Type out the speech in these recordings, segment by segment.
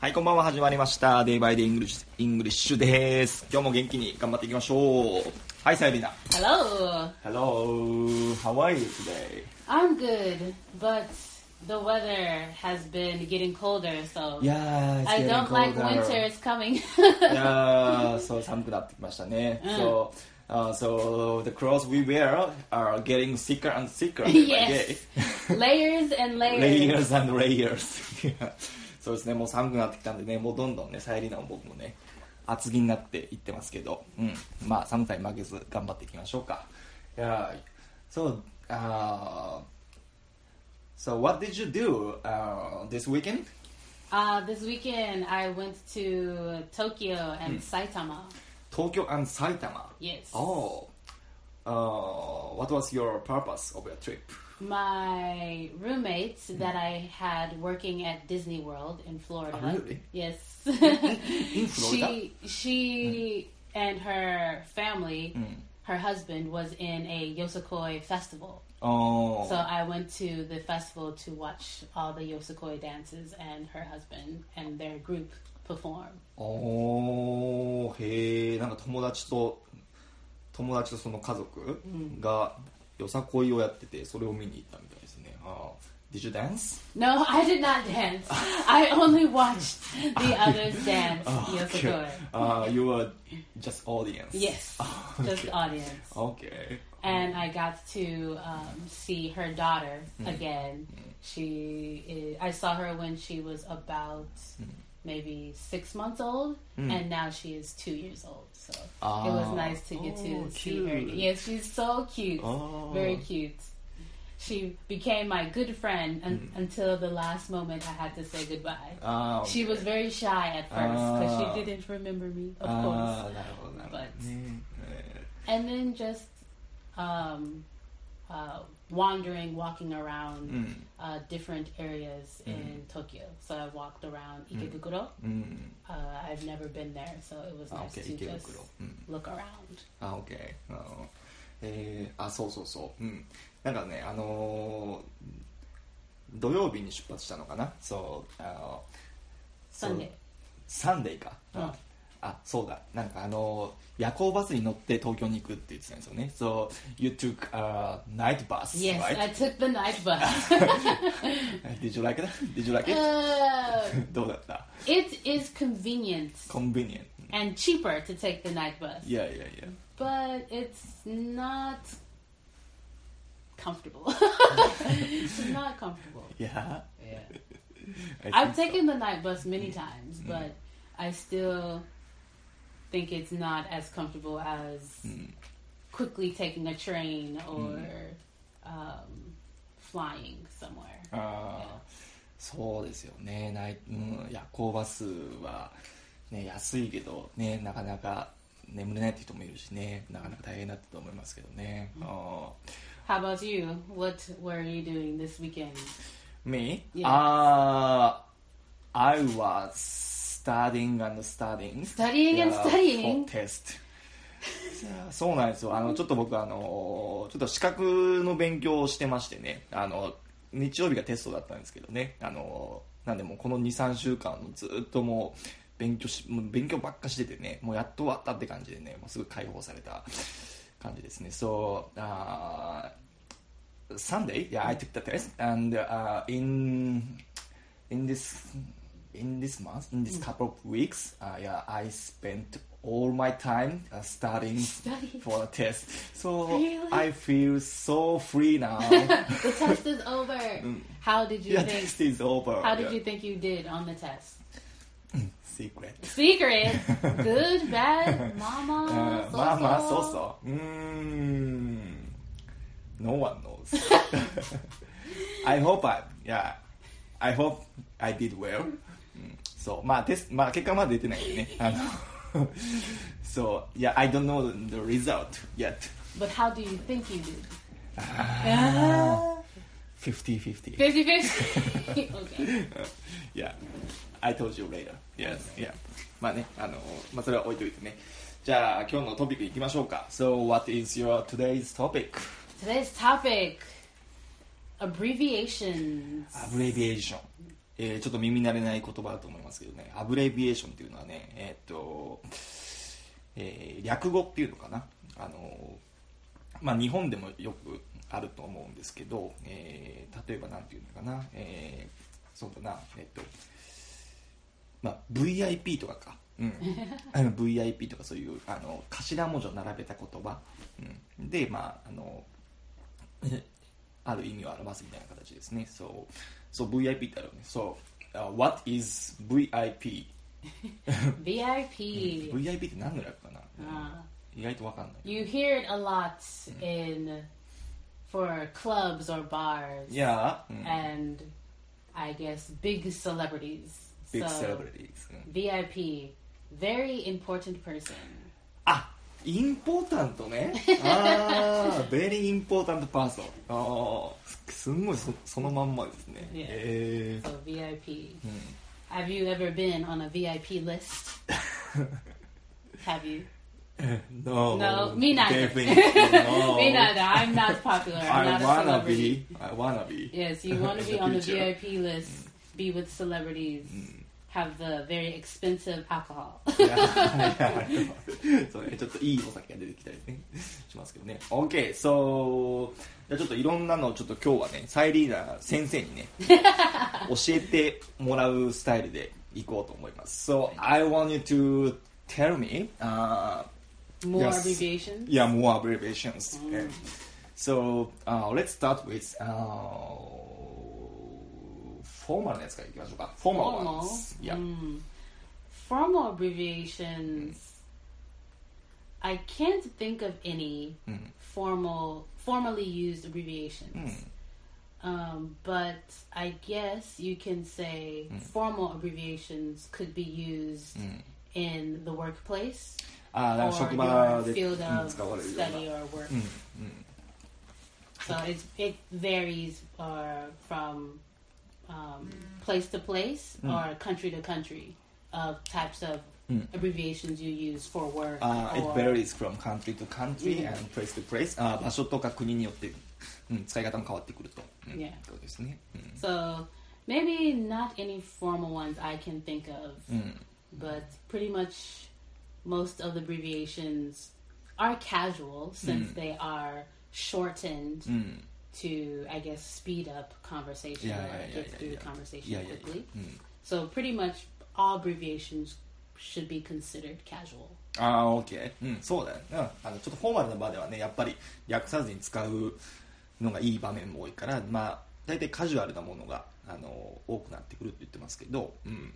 はい、こんばんは。始まりました。デイバイデイイングリッシュ、イングリッシュです。今日も元気に頑張っていきましょう。はい、さゆりな。Hello. Hello, how are you today? I'm good, but the weather has been getting colder, so Yeah, it's I don't like colder. winter is coming. いやー、そう寒くなってきましたね。So, uh, so the clothes we wear are getting thicker and thicker. yes. layers and layers. layers and layers いやそうですねもう寒くなってきたんでねもうどんどんねさゆりなも僕もね厚着になっていってますけど、うん、まあ寒さに負けず頑張っていきましょうかいや so uh, so what did you do uh, this weekend Uh, this weekend I went to Tokyo and Saitama. 東京 and 埼玉 Yes. oh uh, what was your purpose of your trip My roommates that I had working at Disney World in Florida. Oh, really? Yes. in Florida? She she and her family, her husband was in a Yosakoi festival. oh So I went to the festival to watch all the Yosakoi dances and her husband and their group perform. おーへえんか友達と友達とその家族が よさこいをやっててそれを見に行ったみたいですねあー Did you dance? No, I did not dance. I only watched the others dance Yosakoi. Uh, you were just audience Yes, just audience. Okay and I got to um, see her daughter again. She, is, I saw her when she was about maybe six months old, mm. and now she is two years old. So oh. it was nice to get oh, to see her. her. Yeah, she's so cute, oh. very cute. She became my good friend un- mm. until the last moment I had to say goodbye. Okay. She was very shy at first because she ah. didn't remember me, of ah, course. That, that, but, mm. and then just um, uh, wandering, walking around ーうん、 uh, different areas in Tokyo. So I walked around Ikebukuro. うん、 Uh, I've never been there, so it was あ nice OK to 池 just 袋、うん、 look around. あ、オッケー。あのえー、あ、そうそうそう。うん。なんかね、あのー土曜日に出発したのかな。そう、あのそう Sunday. サンデーか。うん あ、そうだ。なんかあのー夜行バスに乗って東京に行くって言ってたんですよね。So, you took a night bus, Yes, right? I took the night bus. Did you like it? Did you like it? uh, どうだった it is convenient Convenient. and cheaper to take the night bus, いやいやいや。but it's not comfortable. it's not comfortable. Yeah. I I've think so. taken the night bus many times, but I still think it's not as comfortable as mm. quickly taking a train hmm. or mm. um, flying somewhere. ああ、そうですよね。ない、うん、夜行バスはね安いけどねなかなか眠れないって人もいるしね、なかなか大変だったと思いますけどね。Mm. あ How about you? What were you doing this weekend? Me? Yeah. Uh, I was studying and studying Studying and Yeah, studying? for test いやそうなんですよ。あのちょっと僕あのちょっと資格の勉強をしてましてねあの日曜日がテストだったんですけどねあのなんでもうこの23週間ずっともう勉強しもう勉強ばっかしててねもうやっと終わったって感じでねもうすぐ解放された感じですね。So、uh, Sunday? Yeah I took the test and、uh, in in this in this month, in this mm. couple of weeks, uh, yeah, I spent all my time uh, studying Study. for a test. So Really? I feel so free now. the test is over. Mm. How did you yeah, think? test is over. How did you think you did on the test? Secret. Secret. Good, bad, mama, Uh, so-so. Mama, so so. Mm, no one knows. I hope I yeah. I hope I did well. そうまあテスまあ結果まだ出てないんでねあのそう yeah I don't know the result yet But how do you think you did? 50-50 50 50. okay. yeah I told you later yes yeah まあねあのまあそれは置いといてねじゃあ今日のトピックいきましょうか So what is your today's topic? Today's topic abbreviations. abbreviation えーちょっと耳慣れない言葉だと思いますけどね。アブレビエーションっていうのはねえーっと、えー略語っていうのかな。あのまあ日本でもよくあると思うんですけど、えー例えばなんていうのかな、えーそうだな。えーっとまあ、VIP とかか、うん、あの VIP とかそういうあの頭文字を並べた言葉、うん、で、まあ、あのえある意味を表すみたいな形ですね。そう、そう VIP ってあるよね。そう、uh, What is VIP? VIP. VIP って何の略かな、あ意外とわかんない。 You hear it a lot in for clubs or bars いや、うん、 and I guess big celebrities. Big so celebrities、うん VIP, very important person. あインポータントね。ああ、very important person. ああ、すすんごいそそのまんまですね。 Yeah. え So VIP. ーうん Have you ever been on a VIP list? Have you? No, No, me neither. Definitely no. Me neither. I'm not popular. I'm I not a wanna celebrity. be. I wanna be. Yes, you want to In be the on the future. VIP list, be with celebrities, Have the very expensive alcohol. そうね、ちょっといいお酒が出てきたりね、しますけどね。OK、so、じゃあちょっといろんなのをちょっと今日はね、サイリーナー先生にね、教えてもらうスタイルでいこうと思います。So, I want you to tell me, uh, More Yes. abbreviations. yeah, more abbreviations. Okay. So, uh, let's start with, uh, Formal? ones. Yeah. Hmm. Formal abbreviations. I can't think of any formal, formally used abbreviations. Mm. Um, but I guess you can say Mm. formal abbreviations could be used in the workplace or your field of study or work. So it's, it varies uh, from um, place to place or country to country of types of Mm. abbreviations you use for work. あー it or, varies from country to country うん and place to place あー場所とか国によって、うん、使い方も変わってくると、うん Yeah. そうですね、 So maybe not any formal ones I can think of, うんうん、 but pretty much most of the abbreviations are casual since Mm. they are shortened うん、 To, I guess, speed up conversation Yeah, or yeah, get yeah, through the conversation quickly. うん、So pretty much all abbreviations should be considered casual. ああ OK、うん、そうだよね、うん、あのちょっとフォーマルな場ではねやっぱり略さずに使うのがいい場面も多いからまあ大体カジュアルなものがあの多くなってくるって言ってますけど、うん、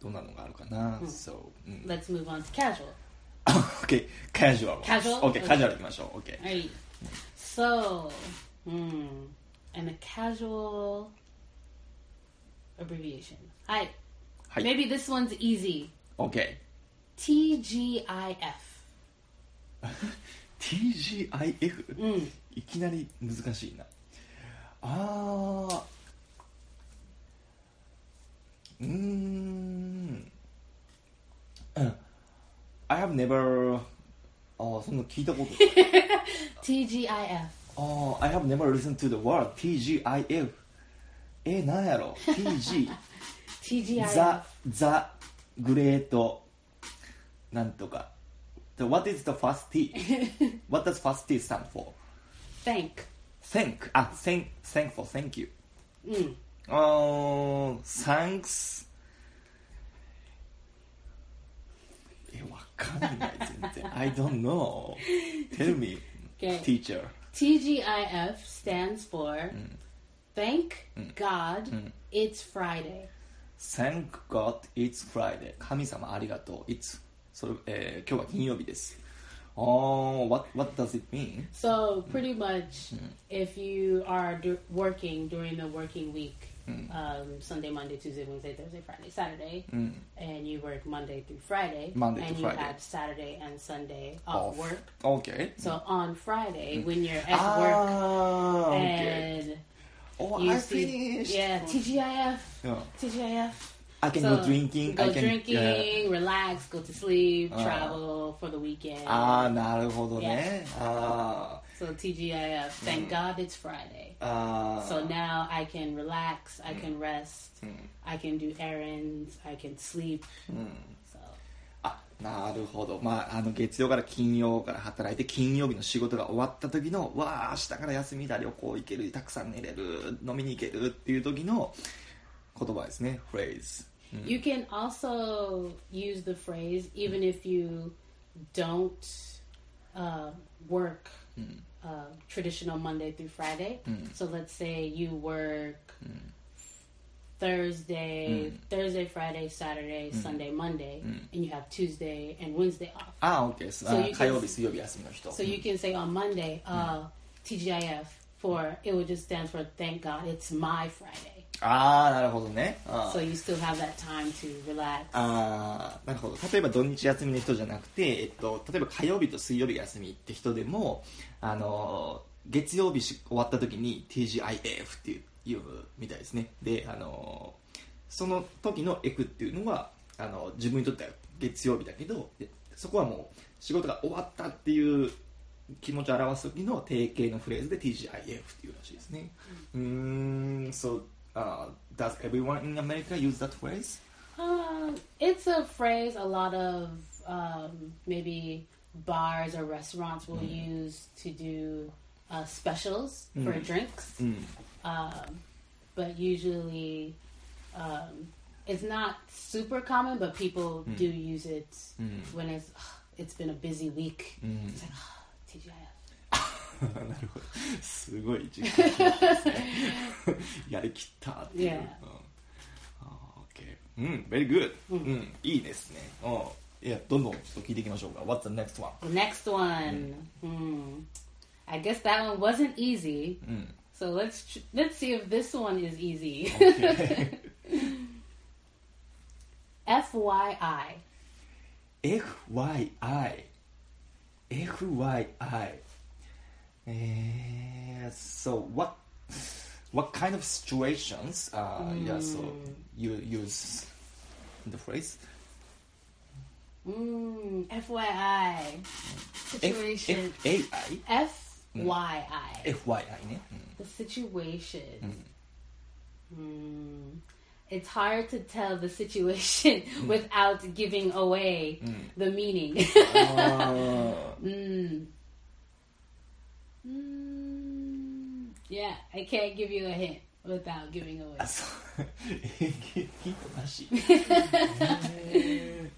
どんなのがあるかな、そう、うん、Let's move on to casual. OK カジュアル Casual? OK カジュアルいきましょう OK Alright. So, hmm, and a casual abbreviation. Hi. はい Maybe this one's easy. OK TGIF. TGIF、 Mm. いきなり難しいなあーうーんうん I have never あーそんな聞いたことない TGIF. あー I have never listened to the word TGIF えなんやろ TG TGIF. ザ・ザ・グレートなんとか The- What is the first T? What does first T stand for? Thank. Thank あ thank, thank for thank you Mm. あー thanks えわかんない全然 I don't know Tell me Okay. teacher TGIF stands for Thank God It's Friday. Thank God it's Friday 神様ありがとう It's それ、えー今日は金曜日ですあー what, what does it mean? So pretty much, if you are do- working during the working week, um, Sunday, Monday, Tuesday, Wednesday, Thursday, Friday, Saturday, and you work Monday through Friday, Monday and to you Friday. have Saturday and Sunday off, Off. work. Okay So on Friday, when you're at あー work okay and Oh you I see, finished yeah, TGIF, うん TGIF. I can So, go drinking go I can drinking, yeah. relax, go to sleep, Ah. travel for the weekend. ああなるほどね、ああ So TGIF. Thank God it's Friday. あー So now I can relax. I can rest. うん I can do errands. I can sleep. うん So あなるほど、まあ、あの月曜から金曜から働いて金曜日の仕事が終わった時のわあ明日から休みだ旅行行けるたくさん寝れる飲みに行けるっていう時の言葉ですねフレーズ、you can also use the phrase even if you don't uh, work uh, traditional Monday through Friday. So let's say you work Thursday, Thursday, Friday, Saturday, Sunday, Monday, and you have Tuesday and Wednesday off. ああ OK です、 So あ you can- 火曜日水曜日休みの人、 So you can say on Monday, uh, TGIF for it will just stand for Thank God It's My Friday. ああなるほどねあ So you still have that time to relax. あーなるほど例えば土日休みの人じゃなくて、えっと、例えば火曜日と水曜日が休みって人でも あの月曜日し終わった時に TGIF っていう言うみたいですねであのその時の F っていうのはあの自分にとっては月曜日だけどでそこはもう仕事が終わったっていう気持ちを表す時の定型のフレーズで TGIF っていうらしいですねうん So、uh, does everyone in America use that phrase? Um, it's a phrase a lot of um, maybe bars or restaurants will use to do uh, specials for drinks. うん Um, but usually, um, it's not super common, but people do use it when it's it's been a busy week. It's like TGIF. なるほどすごい時間ですねやりきったっていう、 Yeah. うんあー OK うん very good うん、いいですねうん いやどんどんちょっと聞いていきましょうか What's the next one? The next one, hmm. I guess that one wasn't easy. うん So let's tr- let's see if this one is easy. OK FYI. FYI FYI えー so what what kind of situations uh, yeah so you use the phrase Mm, FYI. Situation. F FAI FYI. FYI ね、 The situation. Hmm. It's hard to tell the situation without giving away the meaning. あー mm. Mm. Yeah, I can't give you a hint without giving away. あそうえヒントなし Uh,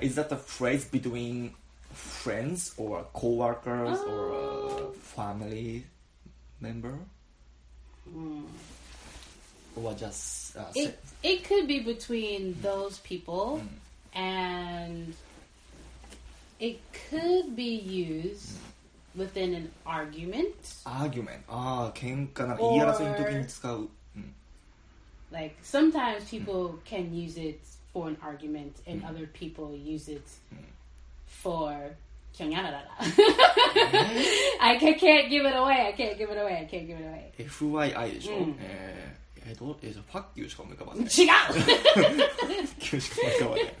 Is that a phrase between friends or co-workers or a family member? Or just uh, It se- it could be between those people, and it could be used within an argument. argument ああ喧嘩なんか言い争いの時に使う、うん、 Like sometimes people can use it for an argument, and other people use it for. I ca- can't give it away. I can't give it away. I can't give it away. FYI でしょ、うんえー、えー、どうえー、じゃあファッキューしか思い浮かばない違うファッキューしか思い浮かばない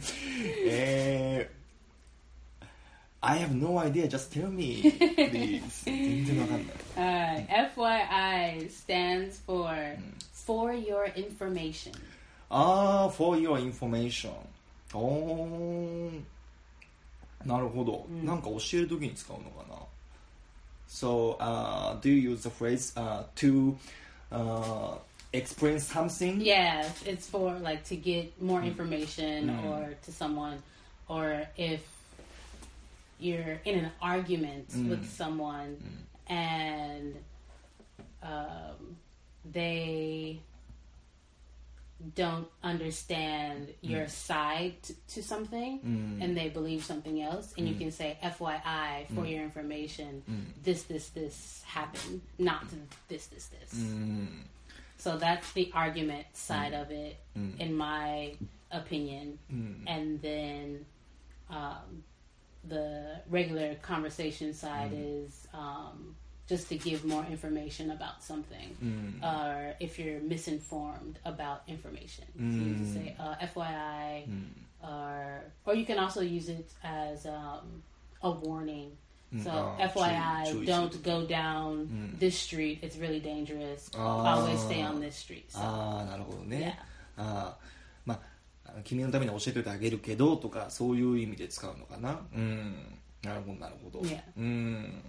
えー I have no idea just tell me please 全然わかんない Uh, FYI stands for for your information. ああ for your information おーなるほど、なんか教えるときに使うのかな So, uh, do you use the phrase uh, to uh, explain something? Yeah, it's for like to get more information or to someone, or if you're in an argument with someone and um, they don't understand mm. your side t- to something mm. and they believe something else and you mm. can say fyi for your information this this this happened not this this this. So that's the argument side of it, in my opinion. And then um, the regular conversation side is um, just to give more information about something, or if you're misinformed about information. So you can say uh, FYI, or or you can also use it as um, a warning. So あー FYI, 注意注意する don't go down this street. It's really dangerous. Always stay on this street. So ああなるほどね Yeah. ああまああの君のために教えておいてあげるけどとかそういう意味で使うのかなうんなるほどなるほど Yeah. うん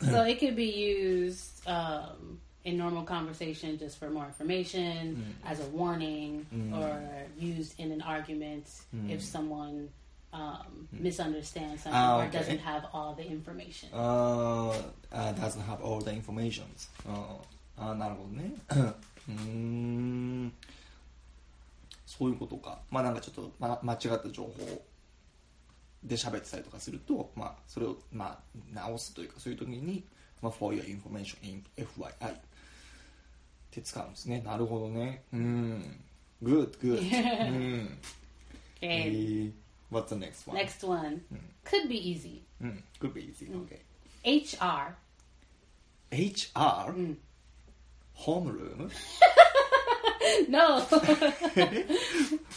so it could be used um, in normal conversation just for more information, mm. as a warning, mm. or used in an argument mm. if someone um, mm. misunderstands something ah, okay. or doesn't have all the information. Uh, uh doesn't have all the information. Uh, uh あなるほどね。うーん。そういうことか。まあなんかちょっと、ま、間違った情報 で喋ってたりとかすると、まあ、それを、まあ、直すというかそういう時に、まあ、for your information in FYI って使うんですねなるほどねうん good good うんえ Okay. ー what's the next one Next one could be easy. うん could be easy okay HR. HR、ホームルーム No.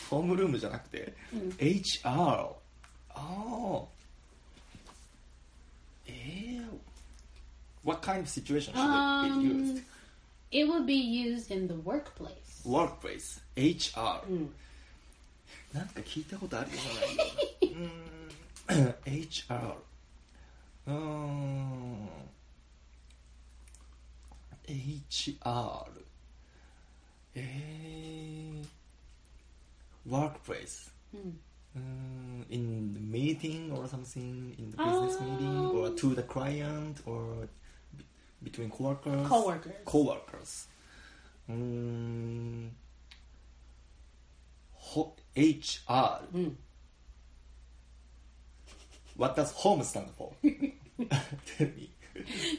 ホームルームじゃなくて、HR Oh. Ew. What kind of situation should um, it be um, used? It would be used in the workplace. Workplace. HR. Mm. なんか聞いたことあるようなないよ。HR。うーん。HR。えー。Workplace。うん。ん in the meeting or something in the business meeting or to the client or be- between coworkers Coworkers. coworkers うーんほ HR、What does home stand for? Tell me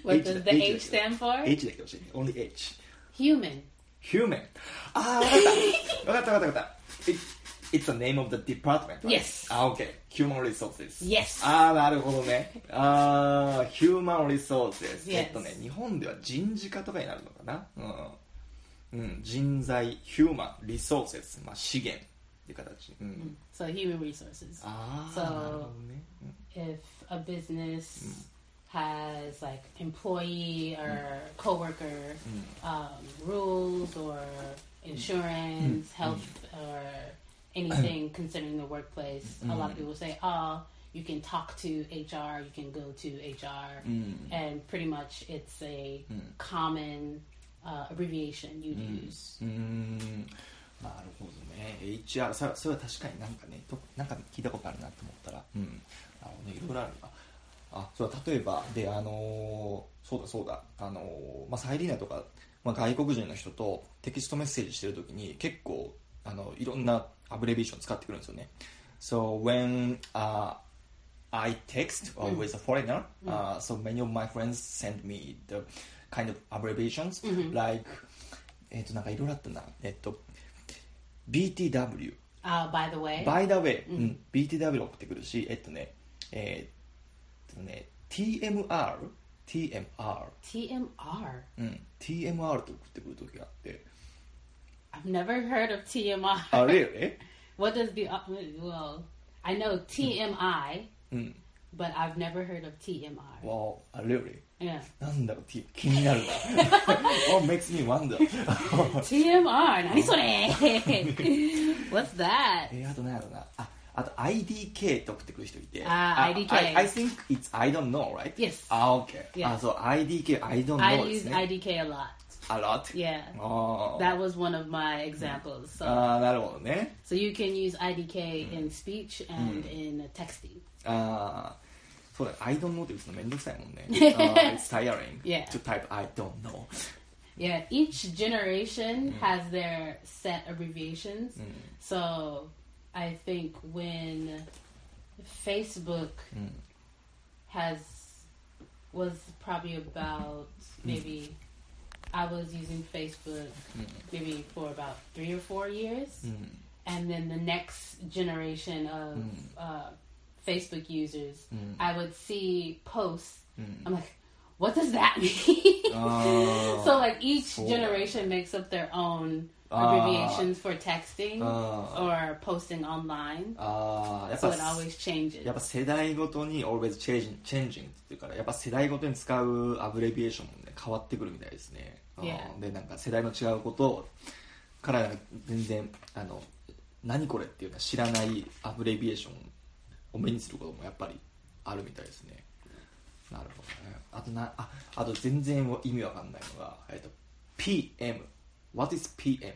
What H does the H H stand for? H だけ教えて Only H Human. Human ああ分かった分かった分かった分かった It, It's the name of the department right? Yes. あ OK Human Resources Yes. ああなるほどねああ Human Resources、Yes. えっとね日本では人事課とかになるのかなうん、うん、人材 Human Resources、まあ、資源っていう形、うん、So human resources. ああなるほどね、うん If a business has like employee or coworker um, rules or insurance, health, or anything concerning the workplace, a lot of people say, "Oh, you can talk to HR, you can go to HR," and pretty much it's a common uh, abbreviation you'd use. うーんなるほどね HR それそれは確かになんかねとなんか聞いたことあるなと思ったらうんなるほどねいろいろあるなあそうだ例えばであのーそうだそうだあのーまあサイリーナとか、まあ、外国人の人とテキストメッセージしてるときに結構あのいろんなアブレビーション使ってくるんですよね So when、uh, I text uh, with a foreigner. Uh, so many of my friends send me the kind of abbreviations like えっとなんかいろいろあったなえっと BTW Uh, by the way, by the way、うん、BTW 送ってくるしえっとねえーっとね TMR TMR TMR. うん TMR と送ってくる時があって I've never heard of TMI. Oh, really? what does the well? I know TMI, mm. but I've never heard of TMR. Wow, uh, really? Yeah. なんだろう、T、気になるな。What makes me wonder? TMR、何それ ?What's that? Eh, えー、あと何やろうな。あ、あと IDK と送ってくる人いて。あ、uh, IDK. I think it's I don't know, right? Yes. Ah, okay ah, so idk i don't know use IDK a lot a lot? Yeah. Oh. that was one of my examples so, ah, ああなるほどね eh? so you can use IDK in speech and mm. in texting. Ah. ああそうだ I don't know って打つのめんどくさいもんね、uh, ah, it's tiring yeah. to type I don't know. Yeah each generation mm. has their set abbreviations. Mm. So I think when Facebook has was probably about maybe I was using Facebook mm-hmm. maybe for about three or four years, mm-hmm. and then the next generation of mm-hmm. uh, Facebook users, mm-hmm. I would see posts. Mm-hmm. I'm like, what does that mean? Oh. So like each generation makes up their own ah. abbreviations uh, for texting uh, or posting online. Ah, ああ、やっぱ、so、it always changes. やっぱ世代ごとに always changing, changing っていうから、やっぱ世代ごとに使うアブレビエーションもね、変わってくるみたいですね。でなんか世代の違うことから全然あの何これっていうのは知らないアブレビエーションを目にすることもやっぱりあるみたいですね。なるほどね。あとなああと全然意味わかんないのが、えっと、PM What is PM?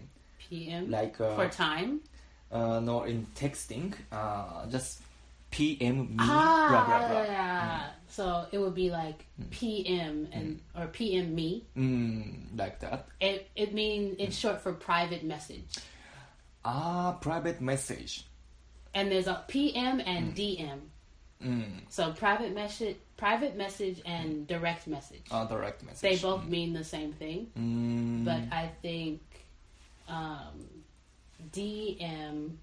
PM Like uh, for time? uh, no in texting. Uh, just PM me Ah, blah blah blah yeah. So it would be like PM and or PM me. Mm, like that. It it means it's short for private message. Ah, private message. And there's a PM and DM. Mm. So private message, private message, and direct message. Ah, direct message. They both mean the same thing, Mm. but I think um, DM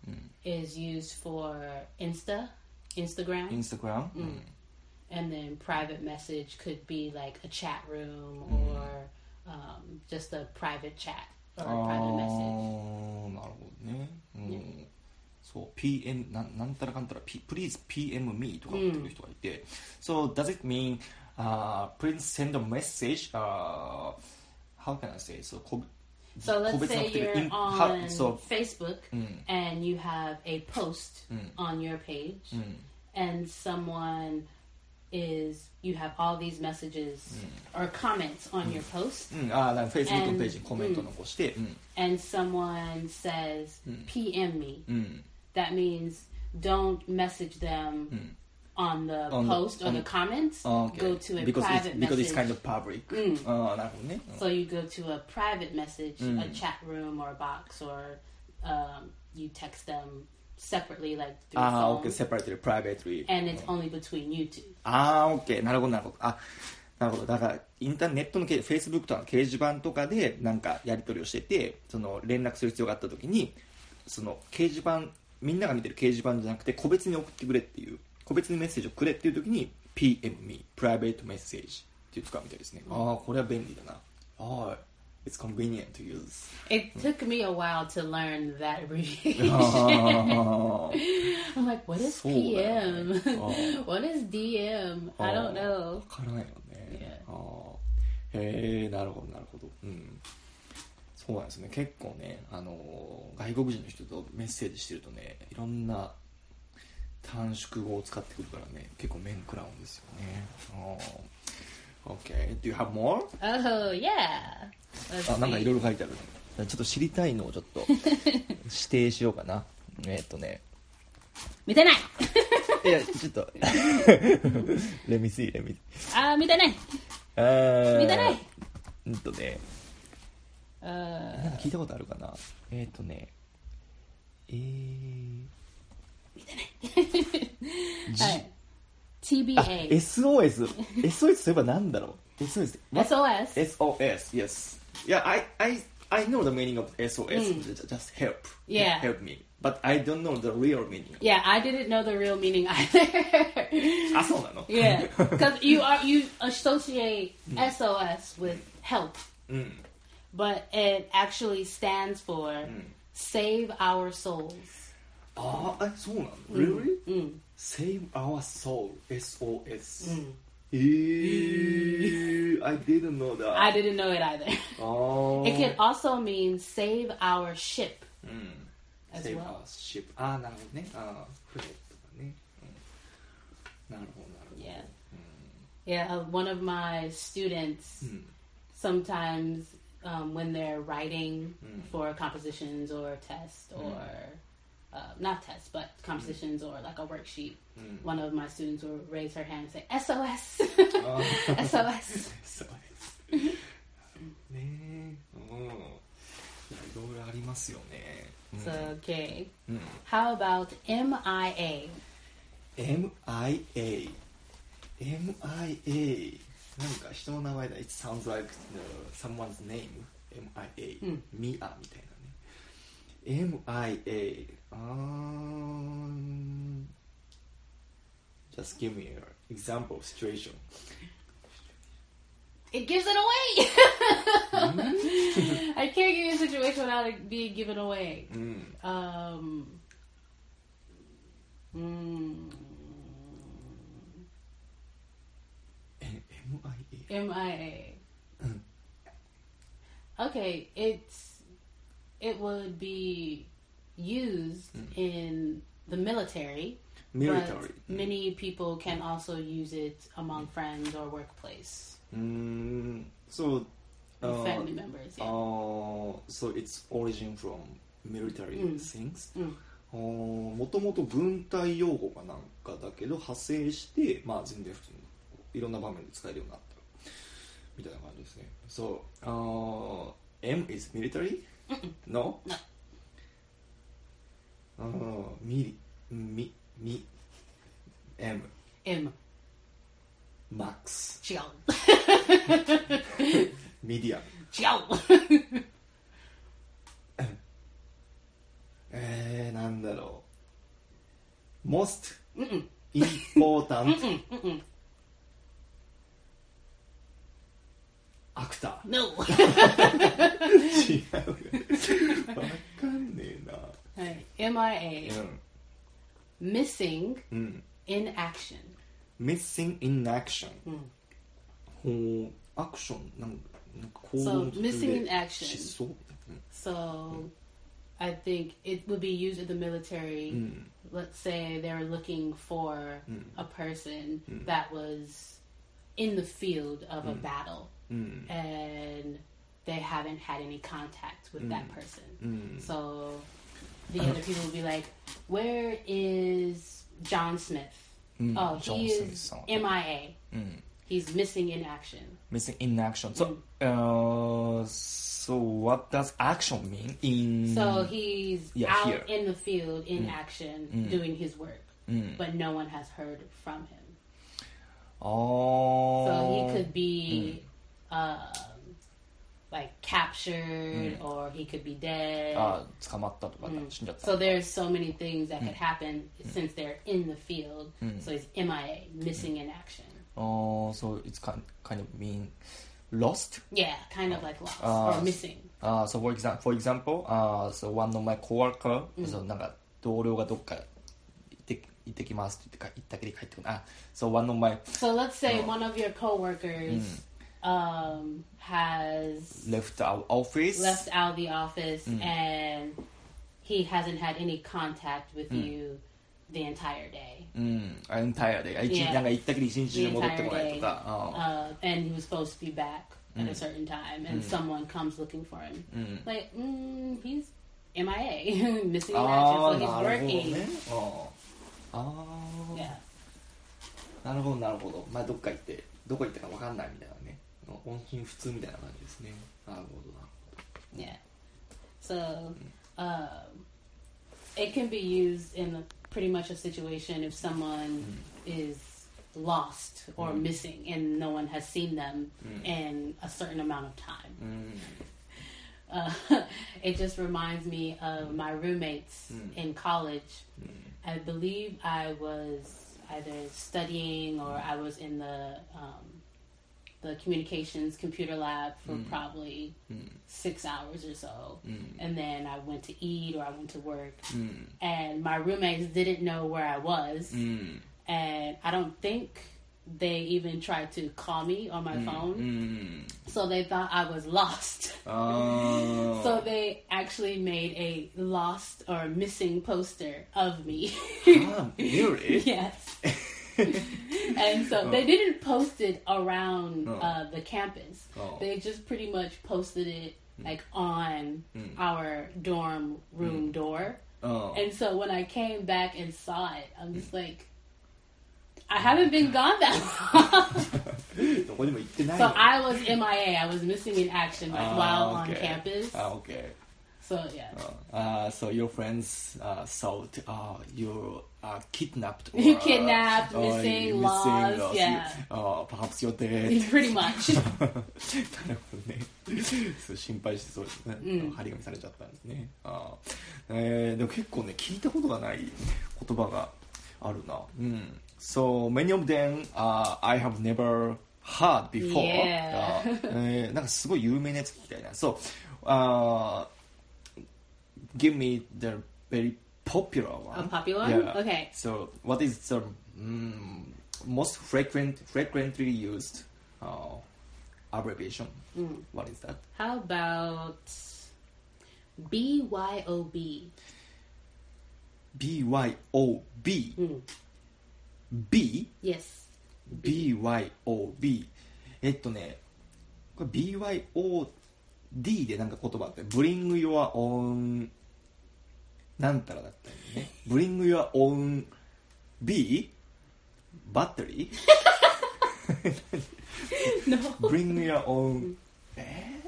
is used for Insta, Instagram, Instagram. Mm. and then private message could be like a chat room or um, just a private chat or a private message. あーなるほどね。うん。そう、PM なんなんたらかんたら、P、Please PM me とかっていう人がいて、So does it mean、uh, please send a message、uh, how can I say so こ so let's say you're on so, Facebook mm. and you have a post mm. on your page, mm. and someone is you have all these messages or comments on your post. Ah, Facebook and, page comment mm. And someone says PM me. That means don't message them on the On the- post or on- the comments. Oh, okay. Go to a because private it's, because it's message. kind of public. ああ、なるほどね。うん So you go to a private message, a chat room or a box, or um, you text them separately, like through ああ、phone, OK、separated privately. and it's only between you two. ああ、OK。なるほど、なるほど。あ、なるほど。だから、インターネットのけ、Facebook とかの掲示板とかで、なんか、やり取りをしてて、その、連絡する必要があった時に、その、掲示板、みんなが見てる掲示板じゃなくて、個別に送ってくれっていう、個別にメッセージをくれっていう時に PMme プライベートメッセージって使うみたいですねああこれは便利だなはい It's convenient to use. It took me a while to learn that abbreviation. I'm like, what is PM? what is DM? I don't know. Yeah. なるほど。なるほど。そうなんですね。結構ね、あの、外国人の人とメッセージしてるとね、いろんな。なるほど。なるほど。短縮語を使ってくるからね、結構面食らうんですよね。あー OK. Do you have more? Oh yeah. あ、なんかい.ろいろ書いてある。ちょっと知りたいのをちょっと 指定しようかな。えっとね。見てない。いや、ちょっと。let me see, let me see. あー、見てない。あー見てない。うんとね。あなんか聞いたことあるかなえっ、ー、とねえー、ー はい。あ TBA。 SOS SOS そういえばなんだろう SOS What? SOS. SOS yes yeah I I I know the meaning of SOS Just- just help Yeah. help me but I don't know the real meaning Yeah, I didn't know the real meaning either. あそうなの yeah, because you are you associate SOS with help, うん、 but it actually stands for save our souls. ああえそうなの Really? Save our soul SOS えー、I didn't know that I didn't know it either. あ It can also mean save our ship うん as Save well. our ship ああなるほどねああ船とかね、うん、なるほどなるほど Yeah. Yeah, uh, one of my students sometimes um, when they're writing for compositions or tests or uh, not tests but compositions or like a worksheet, one of my students will raise her hand and say SOS, SOS. そうですねえうんいやいろいろありますよね、うん So okay. うん How about MIA? MIA MIA なんか人の名前だ It sounds like、someone's name MIA、ミアみたいなね MIA um, just give me an example situation. It gives it away. mm-hmm. I can't give you a situation without it being given away. Mm. Um, mm, MIA. MIA. Uh. okay, it's it would be used in the military. Military. But many people can also use it among friends or workplace. うーん。そう。 With uh, family members. Yeah. Uh, so it's origin from military うん things? うんもともと軍隊用語がなんかだけど派生して、まあ、全然普通にいろんな場面で使えるようになったみたいな感じですね。So, uh, M is military? No? No. Uh, ミミミ M M. Max 違う。ミディアム違う。えー、なんだろう Most うんうん。important うんうん。アクタ No. ー 違うわかんねえなはい。MIA. Missing うん、うん、 in action. Missing in action うん。ほうアクションなんかなんか行 So, 動の途中 missing で in action. 失踪 So, I think it would be used in the military. うん、 Let's say they were looking for Mm. a person that was in the field of a battle うん、 and they haven't had any contact with that person. うん、 So the uh-huh. other people would be like, "Where is John Smith? Mm, oh, he is MIA. Mm. He's missing in action. Missing in action. So, mm. uh, so what does action mean in? So he's yeah, out here. in the field in mm. action mm. doing his work, mm. but no one has heard from him. Oh, so he could be. Uh, like captured, or he could be dead. あー捕まったとか、 Mm. 死んじゃった So there's so many things that could happen since they're in the field. So he's MIA, missing in action. Oh, so it's kind kind of mean lost. Yeah, kind of like lost Ah, or missing. Uh, so for example, for example, uh, so one of my coworker, so なんか同僚がどっか行って行ってきますって言ってか行ったきり帰ってくる。あ、so one of my So let's say one of your coworkers um, has left our office. Left out the office, mm. and he hasn't had any contact with mm. you the entire day. Mm, entire day. Yeah. The entire day. Uh, and he was supposed to be back at a certain time, and someone comes looking for him. Mm, like he's MIA, missing matches, action, so he's working. Oh. Oh. Yeah. なるほどなるほど。まあどっか行ってどこ行ったかわかんないみたいなね。音信不通みたいな感じですね。なるほどな。 Yeah. So, um, it can be used in a, pretty much a situation if someone is lost or missing and no one has seen them in a certain amount of time. うん。 Uh, it just reminds me of my roommates in college. I believe I was either studying or I was in the um, the communications computer lab for mm. probably mm. six hours or so. Mm. And then I went to eat or I went to work. Mm. And my roommates didn't know where I was. Mm. And I don't think they even tried to call me on my mm. phone. So they thought I was lost. Oh. so they actually made a lost or missing poster of me. huh, yes. and so oh. they didn't post it around oh. uh, the campus. Oh. They just pretty much posted it like on mm. our dorm room mm. door. And so when I came back and saw it, I'm just like, I haven't been gone that long. so I was MIA. I was missing in action like, while okay. on campus. okay. So yeah. Uh, so your friends uh, thought uh, you are kidnapped or Kidnapped, or missing, you lost, lost, yeah. Uh, perhaps you're dead. Pretty much. なるほどね。そう心配してそうですね。うん張り紙されちゃったんですね。あーえーでも結構ね、聞いたことがない言葉があるな。うん。So many of them、uh, I have never heard before. Yeah. あえーなんかすごい有名なやつみたいな。So, uh, give me the very popular one. A popular one? Yeah. Okay. So, what is the mm, most frequent, frequently used uh, abbreviation? Mm. What is that? How about BYOB? B-Y-O-B. Mm. B? Yes. BYOB えっとねこれ BYOD でなんか言葉あって Bring your own なんたらだったよね Bring your own B バッテリー No. Bring your own え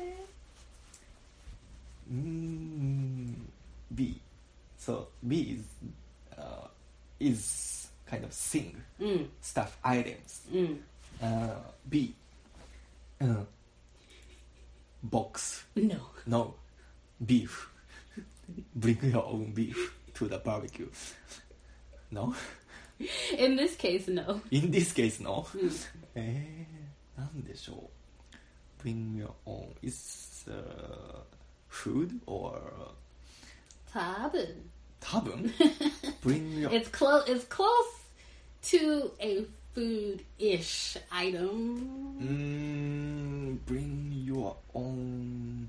ー、うーん B So B is、uh, is kind of thing Mm. stuff items Mm. Uh, B. Uh, box. No. No. Beef. Bring your own beef to the barbecue. No? In this case, no. In this case, no? えー、なんでしょう Bring your own. Is、uh, food or 多分.多分 Bring your It's close. It's close to a food-ish item. うーん Bring your own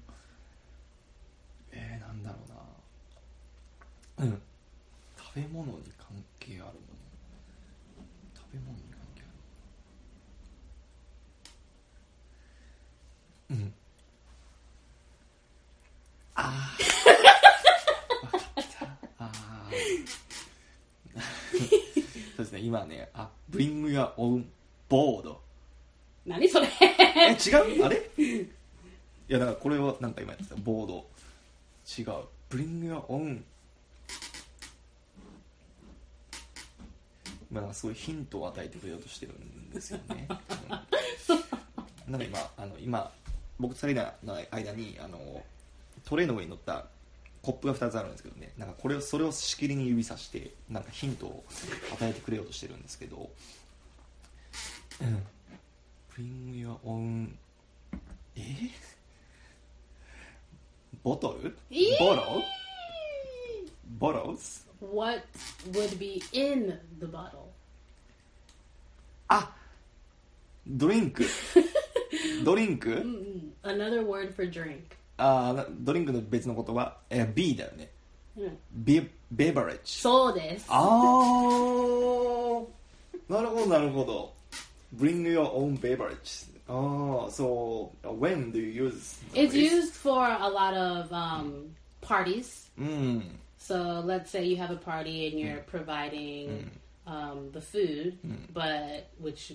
うん。食べ物に関係あるもの。食べ物に関係ある。うん。あー。わかった。あー。そうですね。今ねあ Bring your own board 何それ？え違う？あれ？いやだからこれはなんか今やってたボード。違う。Bring your own 今なんかすごいヒントを与えてくれようとしてるんですよね、うん、なんか今あの今僕と2人の間にあのトレイの上に乗ったコップが2つあるんですけどね。なんかこれをそれをしきりに指さしてなんかヒントを与えてくれようとしてるんですけど。うん。Bring your own え？ボトル？えー！ボロ？ボロズ What would be in the bottle? あドリンクドリンク Mm, Another word for drink. あーなドリンクの別の言葉え B だよねうんビベバレッジそうです。ああなるほどなるほど Bring your own beverage ああ so when do you use It's this? used for a lot of um, parties. うん So let's say you have a party and you're providing um, the food, but which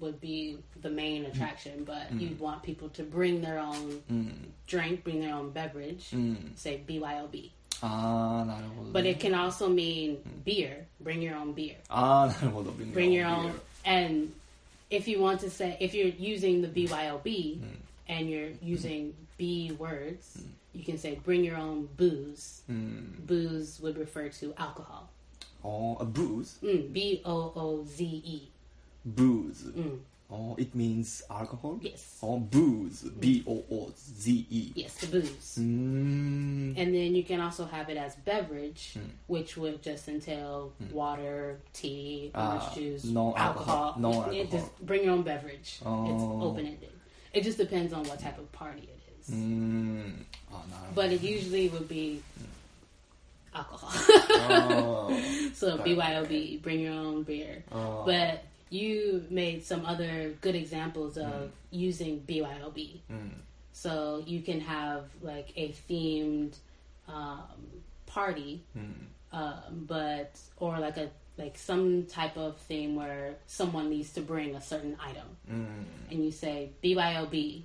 would be the main attraction, but you'd want people to bring their own うん drink, bring their own beverage, うん say BYOB. ああなるほど、 But ね、 it can also mean beer, bring your own beer. ああなるほど Bring, bring your beer own and if you want to say if you're using the BYOB and you're using B words, you can say bring your own booze. Mm. Booze would refer to alcohol. Oh, a booze. Hmm, B O O Z E. Booze. Mm. Oh, it means alcohol. Yes. Oh, booze. Hmm. B O O Z E. Yes, the booze. Hmm. And then you can also have it as beverage, which would just entail water, tea, orange uh, juice, no alcohol. alcohol. No alcohol. Just bring your own beverage. Oh. It's open ended. It just depends on what type of party it is. Mm. Oh, no. But it usually would be alcohol. oh, so BYOB, bring your own beer. Oh. But you made some other good examples of mm. using BYOB. Mm. So you can have like a themed um, party, mm. uh, but or like a like some type of thing where someone needs to bring a certain item, mm. and you say BYOB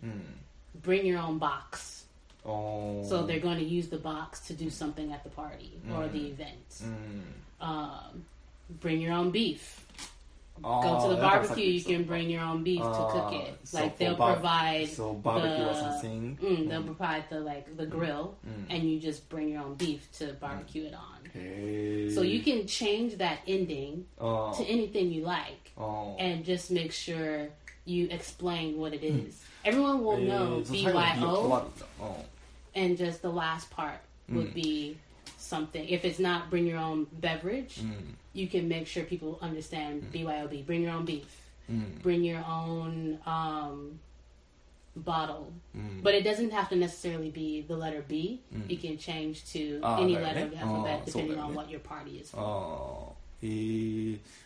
bring your own box. Oh. So they're going to use the box to do something at the party mm. or the event. Mm. Um, bring your own beef. Oh, Go to the barbecue. Like, you so, can bring your own beef uh, to cook it. So like they'll bar- provide so barbecue the. Mm, they'll provide the like the grill, and you just bring your own beef to barbecue it on. So you can change that ending to anything you like, oh. and just make sure you explain what it is everyone will know BYO, and just the last part would mm. be something. If it's not bring your own beverage, mm. you can make sure people understand mm. BYOB. Bring your own beef. Bring your own um, bottle, but it doesn't have to necessarily be the letter B. It can change to ah, any letter of the alphabet depending on what your party is for. Ah. え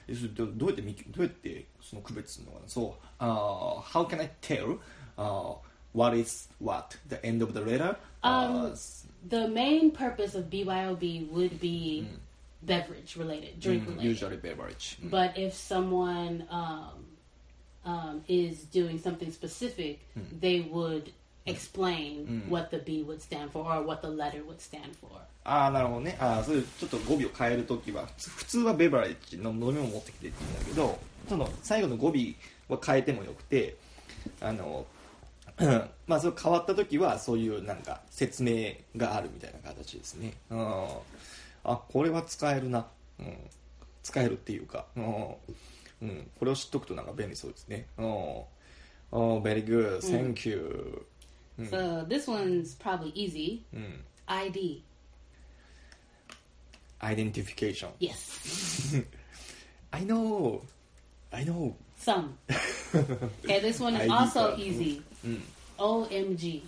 ー、どうやってどうやってその区別するのかなそう、uh, How can I tell uh, what is what the end of the letter、Um, uh, The main purpose of BYOB would be beverage related, drink related. usually beverage、But if someone um, um, is doing something specific, they would explain what the B would stand for or what the letter would stand for. ああなるほどねああそういうちょっと語尾を変えるときは普通はベバレッジの飲み物持ってきてって言うんだけどその最後の語尾は変えてもよくてあのうんまあそれ変わった時はそういうなんか説明があるみたいな形ですねうんあこれは使えるな、うん、使えるっていうか、うんうん、これを知っとくとなんか便利そうですねうん Oh, very good. Thank you. So this one's probably easy. うん ID. Identification. Yes. I know. I know. Some. Okay, this one is ID also card. easy. OMG.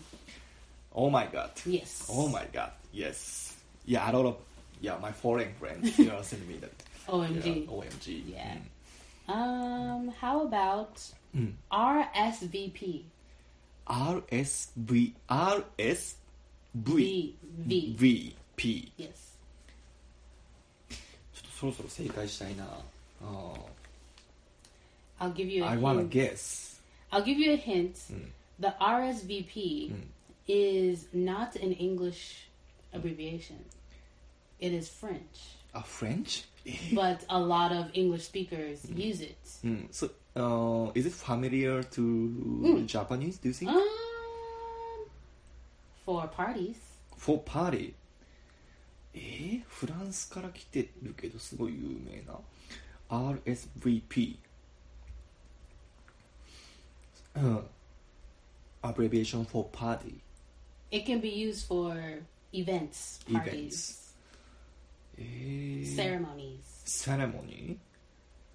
Oh my god. Yes. Oh my god. Yes. Yeah, a lot of yeah, my foreign friends, you know, send me that. OMG. Yeah, OMG. Yeah. Um, how about Mm. RSVP? RSV RSV V. V. VP. Yes. ちょっとそろそろ正解したいな。あ I'll give you ー a I wanna hint. guess. I'll give you a hint. The RSVP is not an English abbreviation. It is French, A French? but a lot of English speakers use it. うん。So, uh, is it familiar to Japanese, do you think? Um, for parties. For party? えー、フランスから来てるけどすごい有名な RSVP うん uh, abbreviation for party It can be used for events, parties, Events. Eh. ceremonies. ceremony?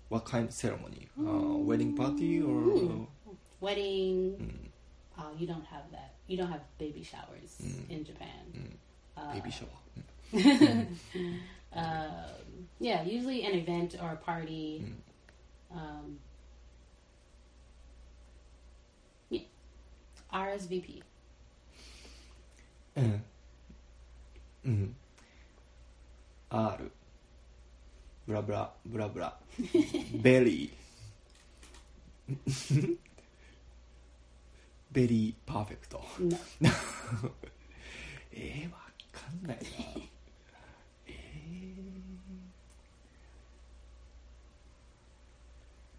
What kind of ceremony? Uh, hmm. wedding party or hmm. uh, Wedding. Oh, you don't have that. You don't have baby showers in Japan. Uh, baby shower? um, yeah, usually an event or a party. Um, RSVP. うんうん R ブラブラブラブラベリーベリーパーフェクト No. えー、わかんないなえ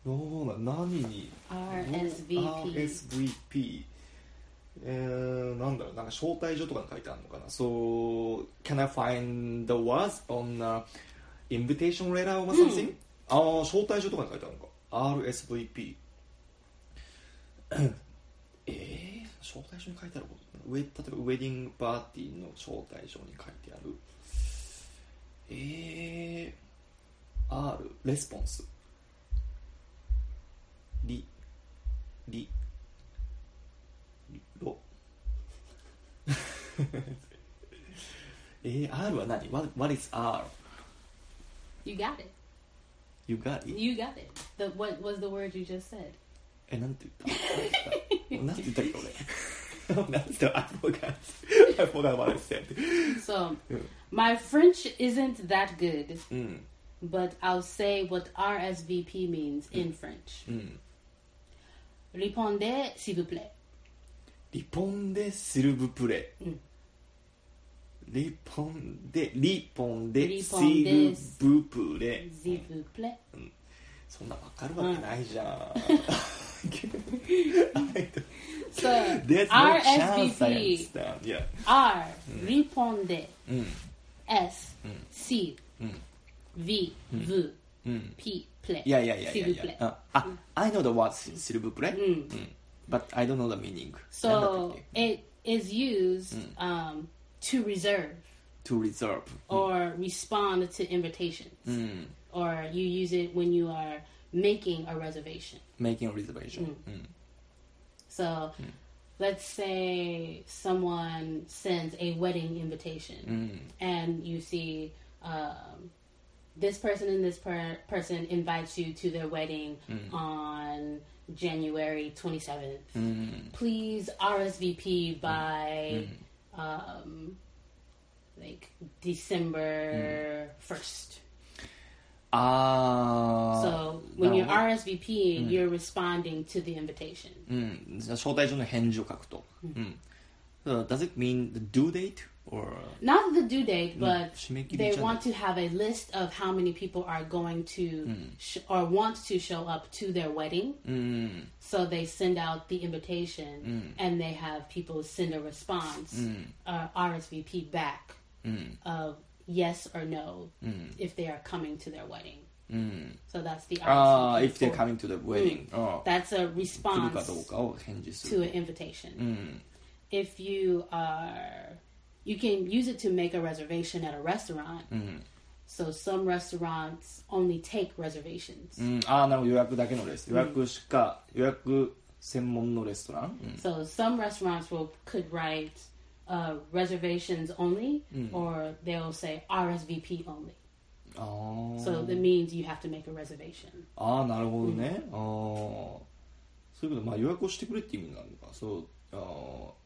ー、どうな何に RSVP. RSVP えー、なんだろうなんか招待状とかに書いてあるのかな。So can I find the words on a invitation letter or something?、ああ招待状とかに書いてあるのか。RSVP えー、招待状に書いてあること？ウェ例えばウェディングパーティーの招待状に書いてある。えー、R レスポンス。リリ えー、R は何 what, what is R? You got it. You got it? You got it. The what was the word you just said? え、なんて言ったなんて言ったっけ俺なんて言った I forgot I forgot what I said So, my French isn't that good, うん、 but I'll say what RSVP means in French. うん、 Répondez, s'il vous plaît. リポン・デ・シルブ・プレ、うん、リポン・デ・リポン・デ・シルブ・プレシルブ・そんなわかるわけないじゃん、RSVP R リポン・デ、S C V V P プレ,あ、うん、I know the word シルブ・プレ、but I don't know the meaning. So it is used mm. um, to reserve. To reserve. Hmm. Or mm. respond to invitations. Mm. Or you use it when you are making a reservation. Making a reservation. Hmm. Hmm. So let's say someone sends a wedding invitation and you see. Um, this person and this per- person invites you to their wedding on January 27th. うん。 Please RSVP by um, like December 1st. あー。 So when you're なる RSVPing, you're responding to the invitation. うん。じゃあ招待状の返事を書くと。うん。So does it mean the due date or uh, not the due date, mm, but they want to have a list of how many people are going to mm. sh- or want to show up to their wedding. Mm. So they send out the invitation, mm. and they have people send a response, mm. uh, RSVP back mm. of yes or no if they are coming to their wedding. So that's the ah, if they're coming to the wedding, oh. that's a response oh, to an invitation. If you are you can use it to make a reservation at a restaurant. Mm-hmm. So some restaurants only take reservations. うん、ああ、なるほど。予約だけのレストラン。予約しか、予約専門のレストラン。うん、So some restaurants will could write uh, reservations only, うん or they'll say RSVP only. あー So that means you have to make a reservation. ああ、なるほどね。ああ。そういうこと、まあ予約をしてくれって意味なのか。そう。ああ。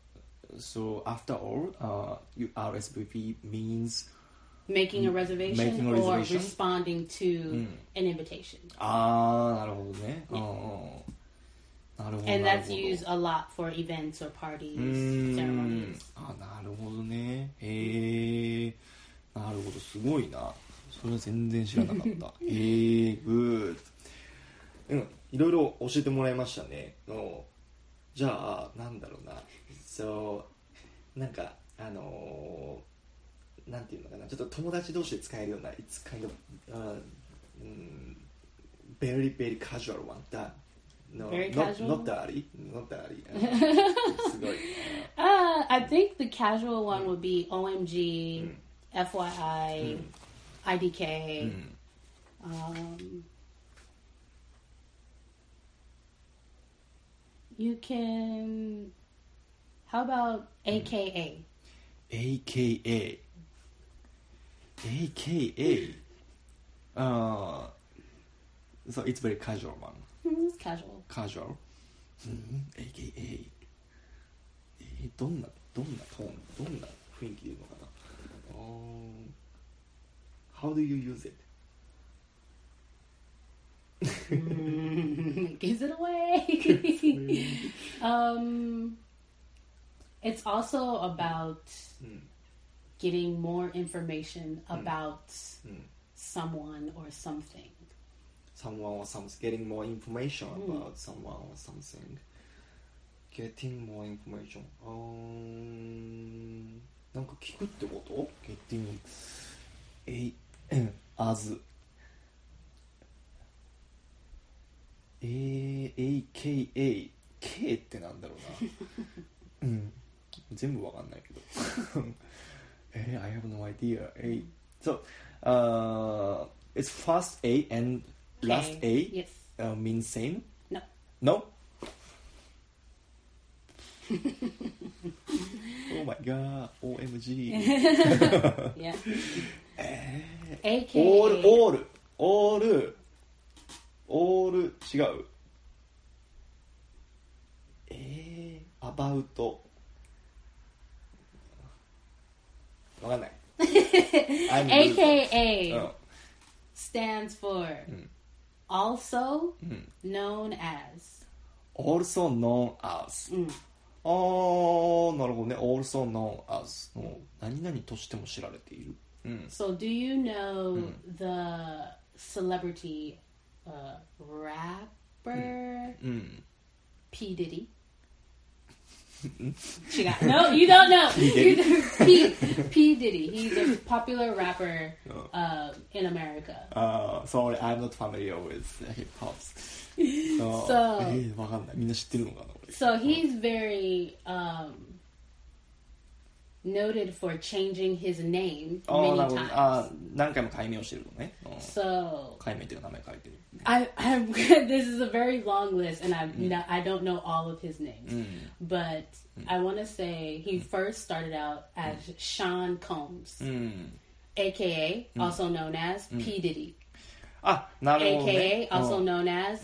So after all、uh, you RSVP means Making a reservation Making a or reservation? responding to an invitation. ああなるほどね、ああなるほど And なる that's ほど used a lot for events or parties, うーん ceremonies. あなるほどねへえなるほどすごいなそれは全然知らなかったへえグッうんいろいろ教えてもらいましたねのじゃあなんだろうなそうなんかあのーなんていうのかなちょっと友達同士で使えるような It's kind of、uh, うん very very casual one that no Very not, casual? not dirty not dirty すごい Uh, I think the casual one would be OMG, FYI, IDK. Um, you can. how about AKA? AKA. AKA. Uh, so it's very casual one. It's casual. Casual. Mm, AKA. えー、どんな、どんなトーン、どんな雰囲気で言うのかな。How do you use it? gives it away. um, it's also about getting more information about someone or something. Someone or something getting more information about someone or something getting more information あーなんか聞くってこと getting えい as AKA K ってなんだろうなうん 全部わかんないけどえー I have no idea A so uh it's first A and last K. A Yes. uh, mean same No. no oh my god OMG Yeah. all AKA. all all all 違うえー、about わかんない I'm losing. AKA うん stands for also known as. also known as、あーなるほどね also known as、うん何々としても知られている、うん、 So, do you know the celebrity uh, rapper うん、 P Diddy? She got no. You don't know. P. Diddy? You don't- P, P Diddy. He's a popular rapper Oh. uh, in America. Uh, sorry, I'm not familiar with hip hops. Uh, So- えー、わかんない。みんな知ってるのかな俺 So he's very um, noted for changing his name あー many なるほど times. あー何回も改名をしてるのね。うん So 改名っていうか名前書いてる。 I, I this is a very long list, and I no, I don't know all of his names, but I want to say he first started out as Sean Combs, うん。 aka also known as P Diddy, あ、なるほど、ね aka。also うん known as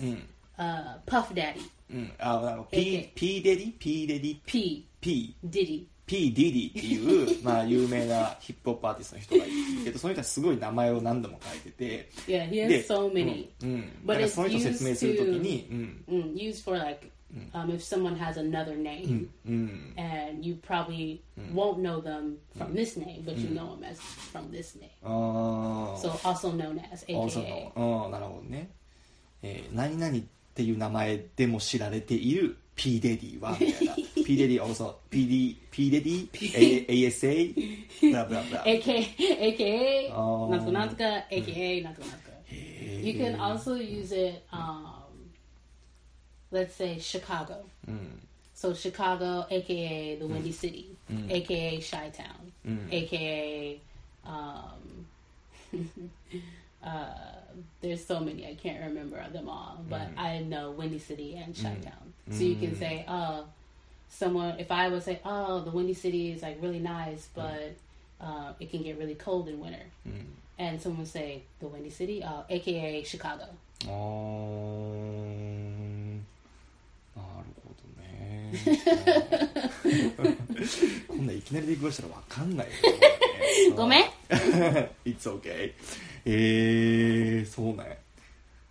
uh, Puff Daddy, うん。あ、なんか P AK、 P デディ ?P デディ P ?P、 Diddy. P ディディっていう、まあ、有名なヒップホップアーティストの人がいるけど、その人はすごい名前を何度も書いてて、Yeah, he has で so many. うん。うん、But だから it's その人説明するときに、うん。Mm, used for like um, if someone has another name うん。and you probably won't know them from this name, but you know them as from this name. ああ。So also known as あそう AKA. なのうんなるほどね、えー、何々っていう名前でも知られている P デディはみたいな P Diddy also P D P Diddy A, A S A blah blah blah. AKA AKA oh. Natsuko Natsuka AKA Natsuko Natsuka. Hey. You can also use it. Um, let's say Chicago. Mm. So Chicago, aka the Windy. Mm. City, mm. aka Chi Town, aka um, uh, there's so many I can't remember them all, but I know Windy City and Chi Town. So you can say, oh, someone. If I would say, oh, the Windy City is like really nice, but uh, it can get really cold in winter. And someone would say the Windy City, uh, aka Chicago. あーなるほどねこんなんいきなりで言わしたらわかんないよねごめん It's okay えー、そうね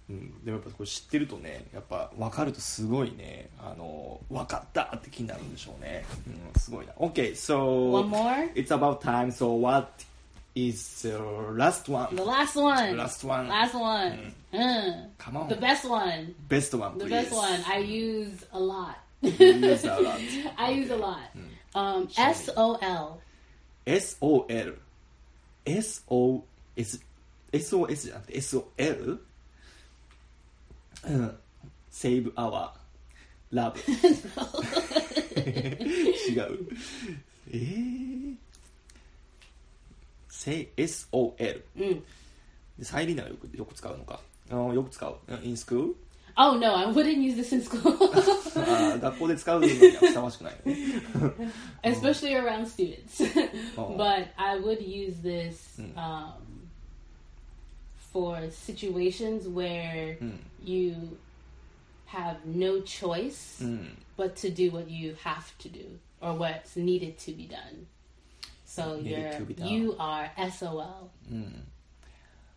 うん、でもやっぱこれ知ってるとねやっぱ分かるとすごいねあの分かったって気になるんでしょうね、うん、すごいな OK so One more? it's about time so what is the last one The last one. last one Last one. Mm. come on The best one. best one The please best one. I use a lot. use a lot I use a lot. Um. S O L. SOL SOS SOS じゃなくて SOL うん、Save Our ラブ 違う。えー、SOL、うん、でサイリーナがよくよく使うのか。あのよく使う。In school? Oh no, I wouldn't use this in school. 学校で使うのにはふさわしくないよね。Especially around students. Oh. But I would use this hmm. um, for situations where hmm. you have no choice うん、 but to do what you have to do or what's needed to be done. So Needed you're to be done. you are SOL.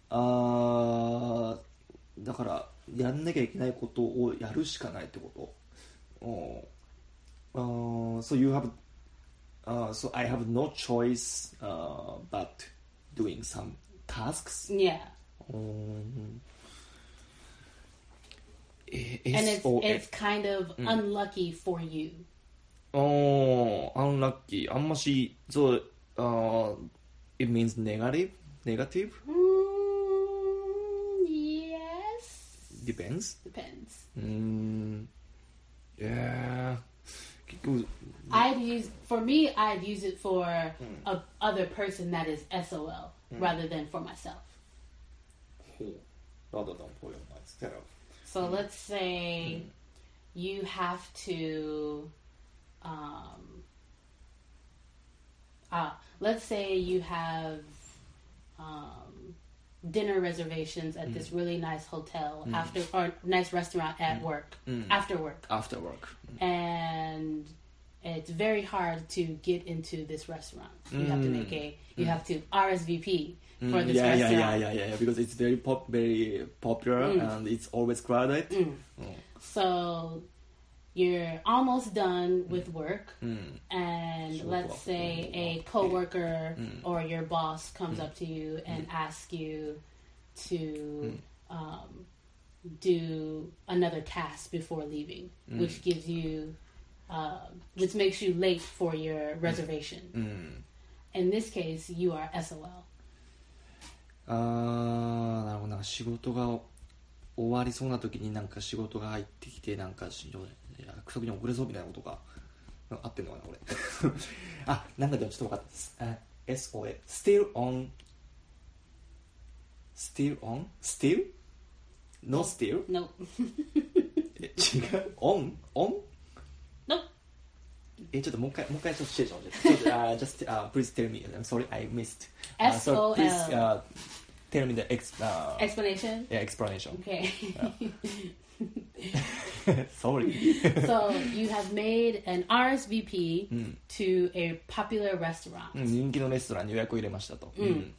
あーだからやんなきゃいけないことをやるしかないってことおあー So you have、uh, So I have no choice、uh, but doing some tasks Yeah. う it's and it's, it's kind of mm. unlucky for you. Oh, unlucky. Unlucky. So, uh, it means negative? Negative? Mm, yes. Depends. Depends. Mm, yeah. I'd use for me. I'd use it for mm. a other person that is SOL mm. rather than for myself. Rather than for myself. So let's say you have to. Um, ah, let's say you have um, dinner reservations at this really nice hotel after or nice restaurant at work after work, after work. And it's very hard to get into this restaurant. You have to make a mm. you have to RSVP mm. for this restaurant. yeah, yeah, yeah, yeah, yeah, because it's very pop, very popular mm. and it's always crowded. So you're almost done with work, and Sure, let's say a coworker or your boss comes up to you and asks you to um, do another task before leaving, which gives you um, which makes you late for your reservation. うん。In this case, you are SOL. あー、なるほど。なんか仕事が終わりそうな時になんか仕事が入ってきて、なんかし約束に遅れそうみたいなことがなんか合ってんのかな、これ。あ、なんかでもちょっと分かったです。あ SOA。still on still on? still? no still? え違う on? on? nope. え、ちょっともう一回、もう一回ちょっとシチュエーションちょっと、uh, just, uh, please tell me. I'm sorry, I missed. Uh, so SOL. please, uh, tell me the ex, uh, Explanation? yeah, explanation. Okay. sorry. so you have made an RSVP to a popular restaurant. うん人気のレストランに予約を入れましたと。うん。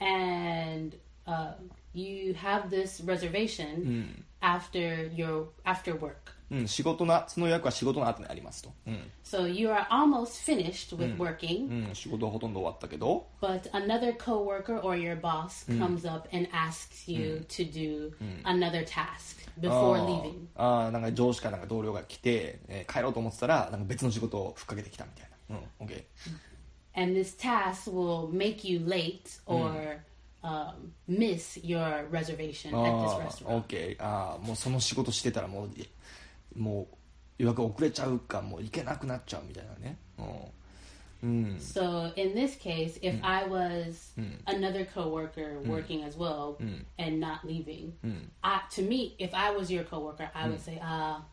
and uh, you have this reservation after your after work. うん、仕事な、その予約は仕事の後にありますと。うん。So you are almost finished with working, うん、仕事はほとんど終わったけど、but another coworker or your boss comes up and asks you to do another task あ before ー leaving. あーなんか上司かなんか同僚が来て、えー帰ろうと思ってたら、なんか別の仕事をふっかけてきたみたいな。うん、OK。And this task will make you late or um, miss your reservation at this あ restaurant. あ、OK。ああ、もうその仕事してたらもう、もう予約遅れちゃうか、もう行けなくなっちゃうみたいなね。うん。うん。 So in this case, if I was another coworker working as well and not leaving, I, to me, if I was your coworker, I would say, "Ah,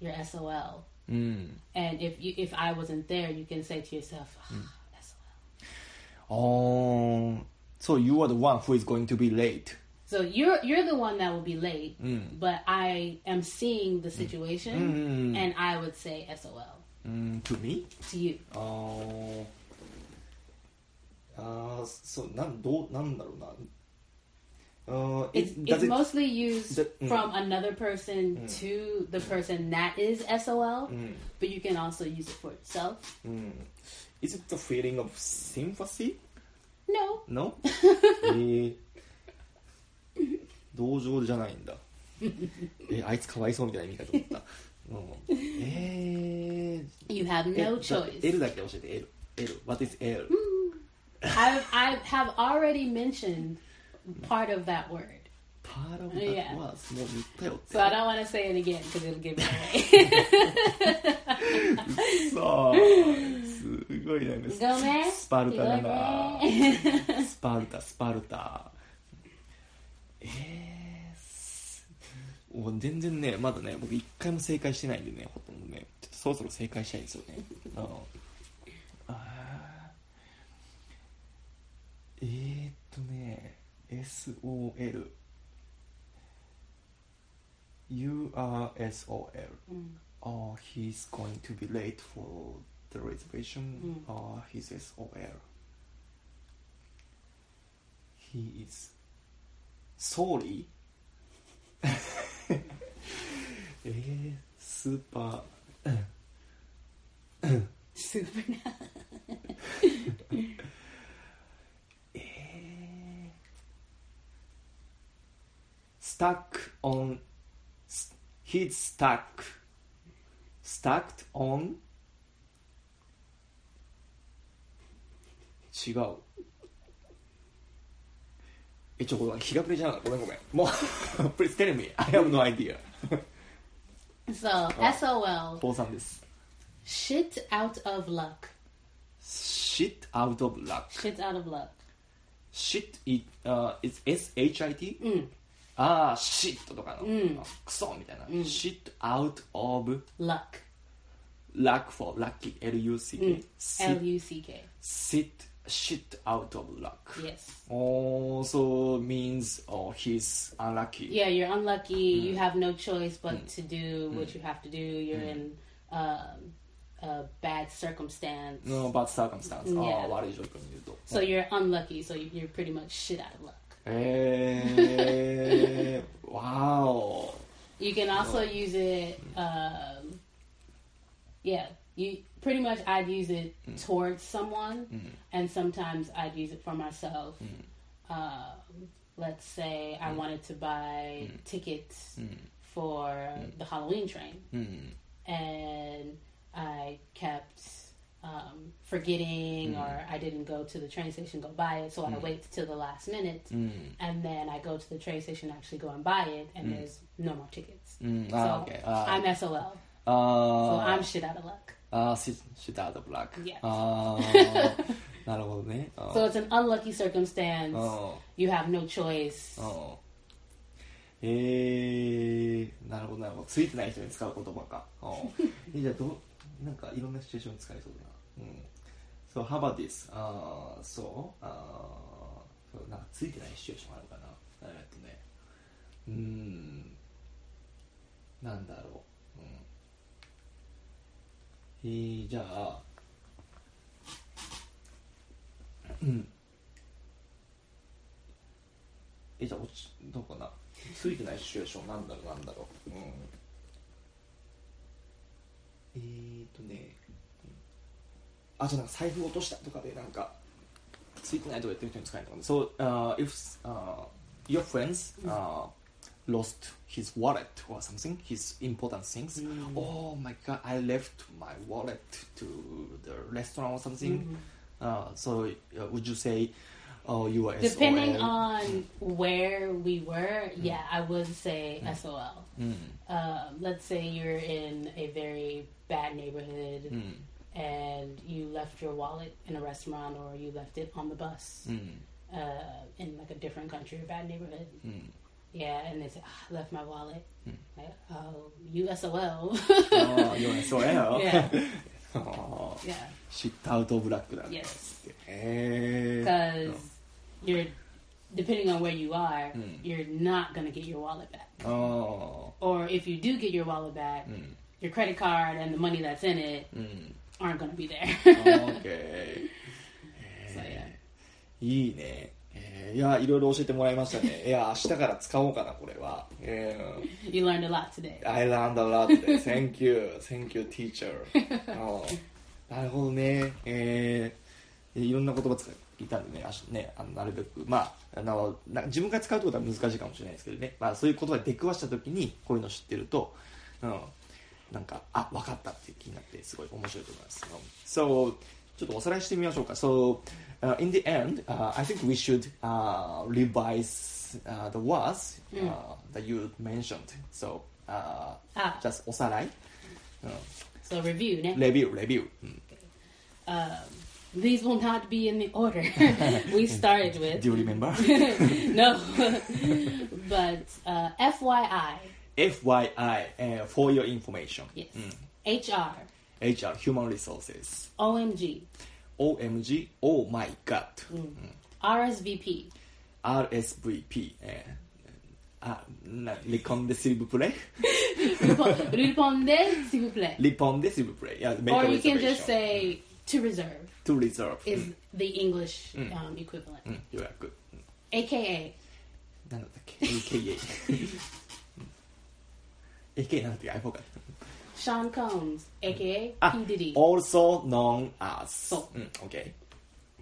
you're SOL." うん。 And if you, if I wasn't there, you can say to yourself, ah, "SOL." ああ、so you are the one who is going to be late. So you're you're the one that will be late, mm. but I am seeing the mm. situation, mm. and I would say SOL. Mm, to me? To you. Oh. Uh, so, nan, do, uh, it's, it's it, mostly used mm, from another person mm, to the person that is SOL, mm, but you can also use it for yourself. Mm. Is it the feeling of sympathy? No. No? えー、同情じゃないんだえあいつかわいそうみたいな意味かと思った、うん、え you have ー、no choice. L だけ教えて L L What is L? I I have already mentioned part of that word, Part of Yeah. that was もう言ったよって so I don't want to say it again because it'll give it away. さあすごいなんです Go man. スパルタだな.スパルタスパルタえーすもう全然ねまだね僕一回も正解してないんでねほとんどねちょっとそろそろ正解したいんですよね。あのあー。えー、っとね SOL URSOL Oh, he's going to be late for the reservation. Oh, he's SOL. He is ソーリーえー、スーパー。スーパー。え、スタックオン。he's stuck stuck on 違う。えちょこれ日が暮れじゃなかったごめんごめんもう please tell me I have no idea So SOL, 父さんです shit out of luck. shit out of luck Shit out of luck. shit it、uh, it's SHIT? ああ shit とかの、あクソみたいな、shit out of Luck. luck for lucky L-U-C-K sit, L U C K. sit shit out of luck Yes. also means oh he's unlucky Yeah, you're unlucky. You have no choice but to do what you have to do. You're in um, a bad circumstance. no bad circumstance、 Yeah. ああ悪い状況にいると So you're unlucky. So you're pretty much shit out of luck. えー、わお You can also use it. Um, yeah, you pretty much I'd use it mm. towards someone, mm. and sometimes I'd use it for myself. Mm-hmm. Um, let's say I mm-hmm. wanted to buy tickets for the Halloween train, and I kept um, forgetting mm. or I didn't go to the train station go buy it, so mm. I wait till the last minute mm. and then I go to the train station actually go and buy it, and there's no more tickets. Ah, so okay. uh, I'm SOL. Uh, so I'm shit out of luck. あー、シシュタードブラック。Yes. あー なるほどね。あー So it's an unlucky circumstance. あ You have no choice. ーあーえー、なるほどなるほど。ついてない人に使う言葉か。えじゃあどう、なんかいろんなシチュエーションに使えそうだな。うん。So how about this? あーそうあーそうなんかついてないシチュエーションあるかな。えーっとね。うーん。なんだろう。うん。えー、じゃあ、うん。え、じゃあ、落ち、どうかな。ついてないシチュエーション、なんだろう、なんだろう。うん。えーとね、あ、じゃあなんか財布落としたとかで、なんか、ついてないとか言ってる人に使えるのかな。So, uh, if uh, your friends uh, lost his wallet or something, his important things. Mm. Oh my god, I left my wallet to the restaurant or something. Mm-hmm. Uh, so uh, would you say, oh, you were depending SOL? on where we were? Mm. Yeah, I would say mm. SOL. Mm. Uh, um, let's say you're in a very bad neighborhood. Mm. And you left your wallet in a restaurant, or you left it on the bus mm. uh, in like a different country or bad neighborhood うん。 Yeah, and they say, ah, I left my wallet. Hmm. Like, oh, you SOL. ああ、you're SOL? yeah, ああ yeah, シットアウトブラックだ。 yes. へえ。 Because you're, depending on where you are, Hmm. you're not going to get your wallet back. ああ、 Or if you do get your wallet back, うん、 your credit card and the money that's in it うん。 aren't going to be there. オッケー。 so, yeah. いいね。 えーいや、いろいろ教えてもらいましたね。いや、明日から使おうかな、これは。え You learned a lot today. ー、I learned a lot today. Thank you. Thank you, teacher. なるほどね。えー、いろんな言葉使いたんでね、あしねあのなるべく、まあ、あのな自分が使うってことは難しいかもしれないですけどね、まあ、そういう言葉で出くわした時に、こういうの知ってると、うん、なんか、あ、分かったっていう気になって、すごい面白いと思います。Um, So, ちょっとおさらいしてみましょうか。So, uh, in the end, uh, I think we should uh, revise uh, the words mm. that you mentioned. So uh, ah. just osarai. so review, ne? Review, review. Mm. Um, these will not be in the order we started with. Do you remember? no. but FYI. FYI, for your information. Yes. Mm. HR. HR, human resources. OMG. OMG, Oh my God. RSVP, RSVP. えーあ、な、リコンでシルブプレイ Répondez, s'il vous plaît. リポンでシルブプレイ。Yeah, make Or a you can reservation. just say to reserve to reserve. is the English um, equivalent. うん、予約。うん AKA, なんだったっけ ?AKA。AKA なんだったっけ ?I forgot. Sean Combs, AKA あ P. Diddy. also known as. そううん、OK。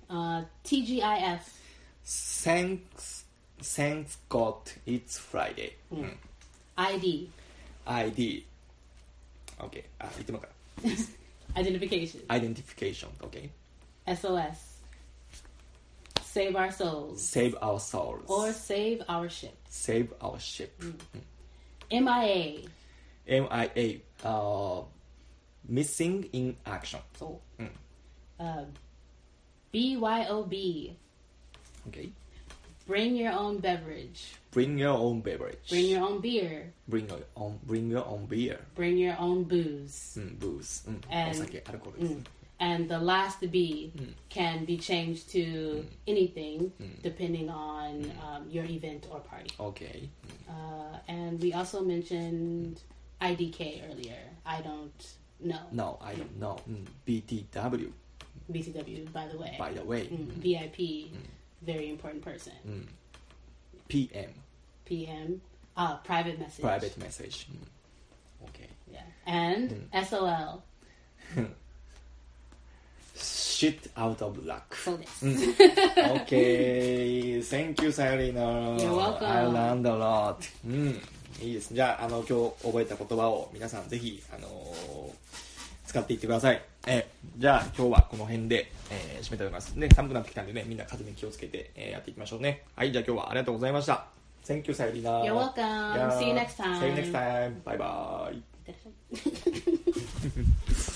Uh, TGIF, Thanks, thanks God it's Friday. うん。 ID, ID. OK。あ、言ってもらうか。 identification, Identification. OK。 SOS, save our souls, Save our souls. or save our ship. Save our ship. MIA, MIA. uh, missing in action. So, mm. Um, uh, BYOB. Okay. Bring your own beverage. Bring your own beverage. Bring your own beer. Bring your own bring your own beer. Bring your own booze. Mm, booze. Mm. And, mm. and the last B mm. can be changed to mm. anything mm. depending on um, your event or party. Okay. Uh, and we also mentioned IDK earlier. I don't know. No, I don't know. Mm, BTW. BTW, by the way. By the way. Mm, mm. VIP, mm. very important person. Mm. PM. PM. Uh, ah, private message. Private message. Okay. Yeah. And SOL. shit out of luck. So okay. Thank you, Sayurino. You're welcome. I learned a lot. うん。いいです。じゃあ、あの、今日覚えた言葉を皆さんぜひ、あのー使っていってください。えーじゃあ今日はこの辺で、えー締めたいと思います。ね、寒くなってきたんでね、みんな風邪に気をつけて、えーやっていきましょうね。はい、じゃあ今日はありがとうございました。Thank you, さゆりな。You're welcome. Yeah. See you next time. See you next time. Bye bye.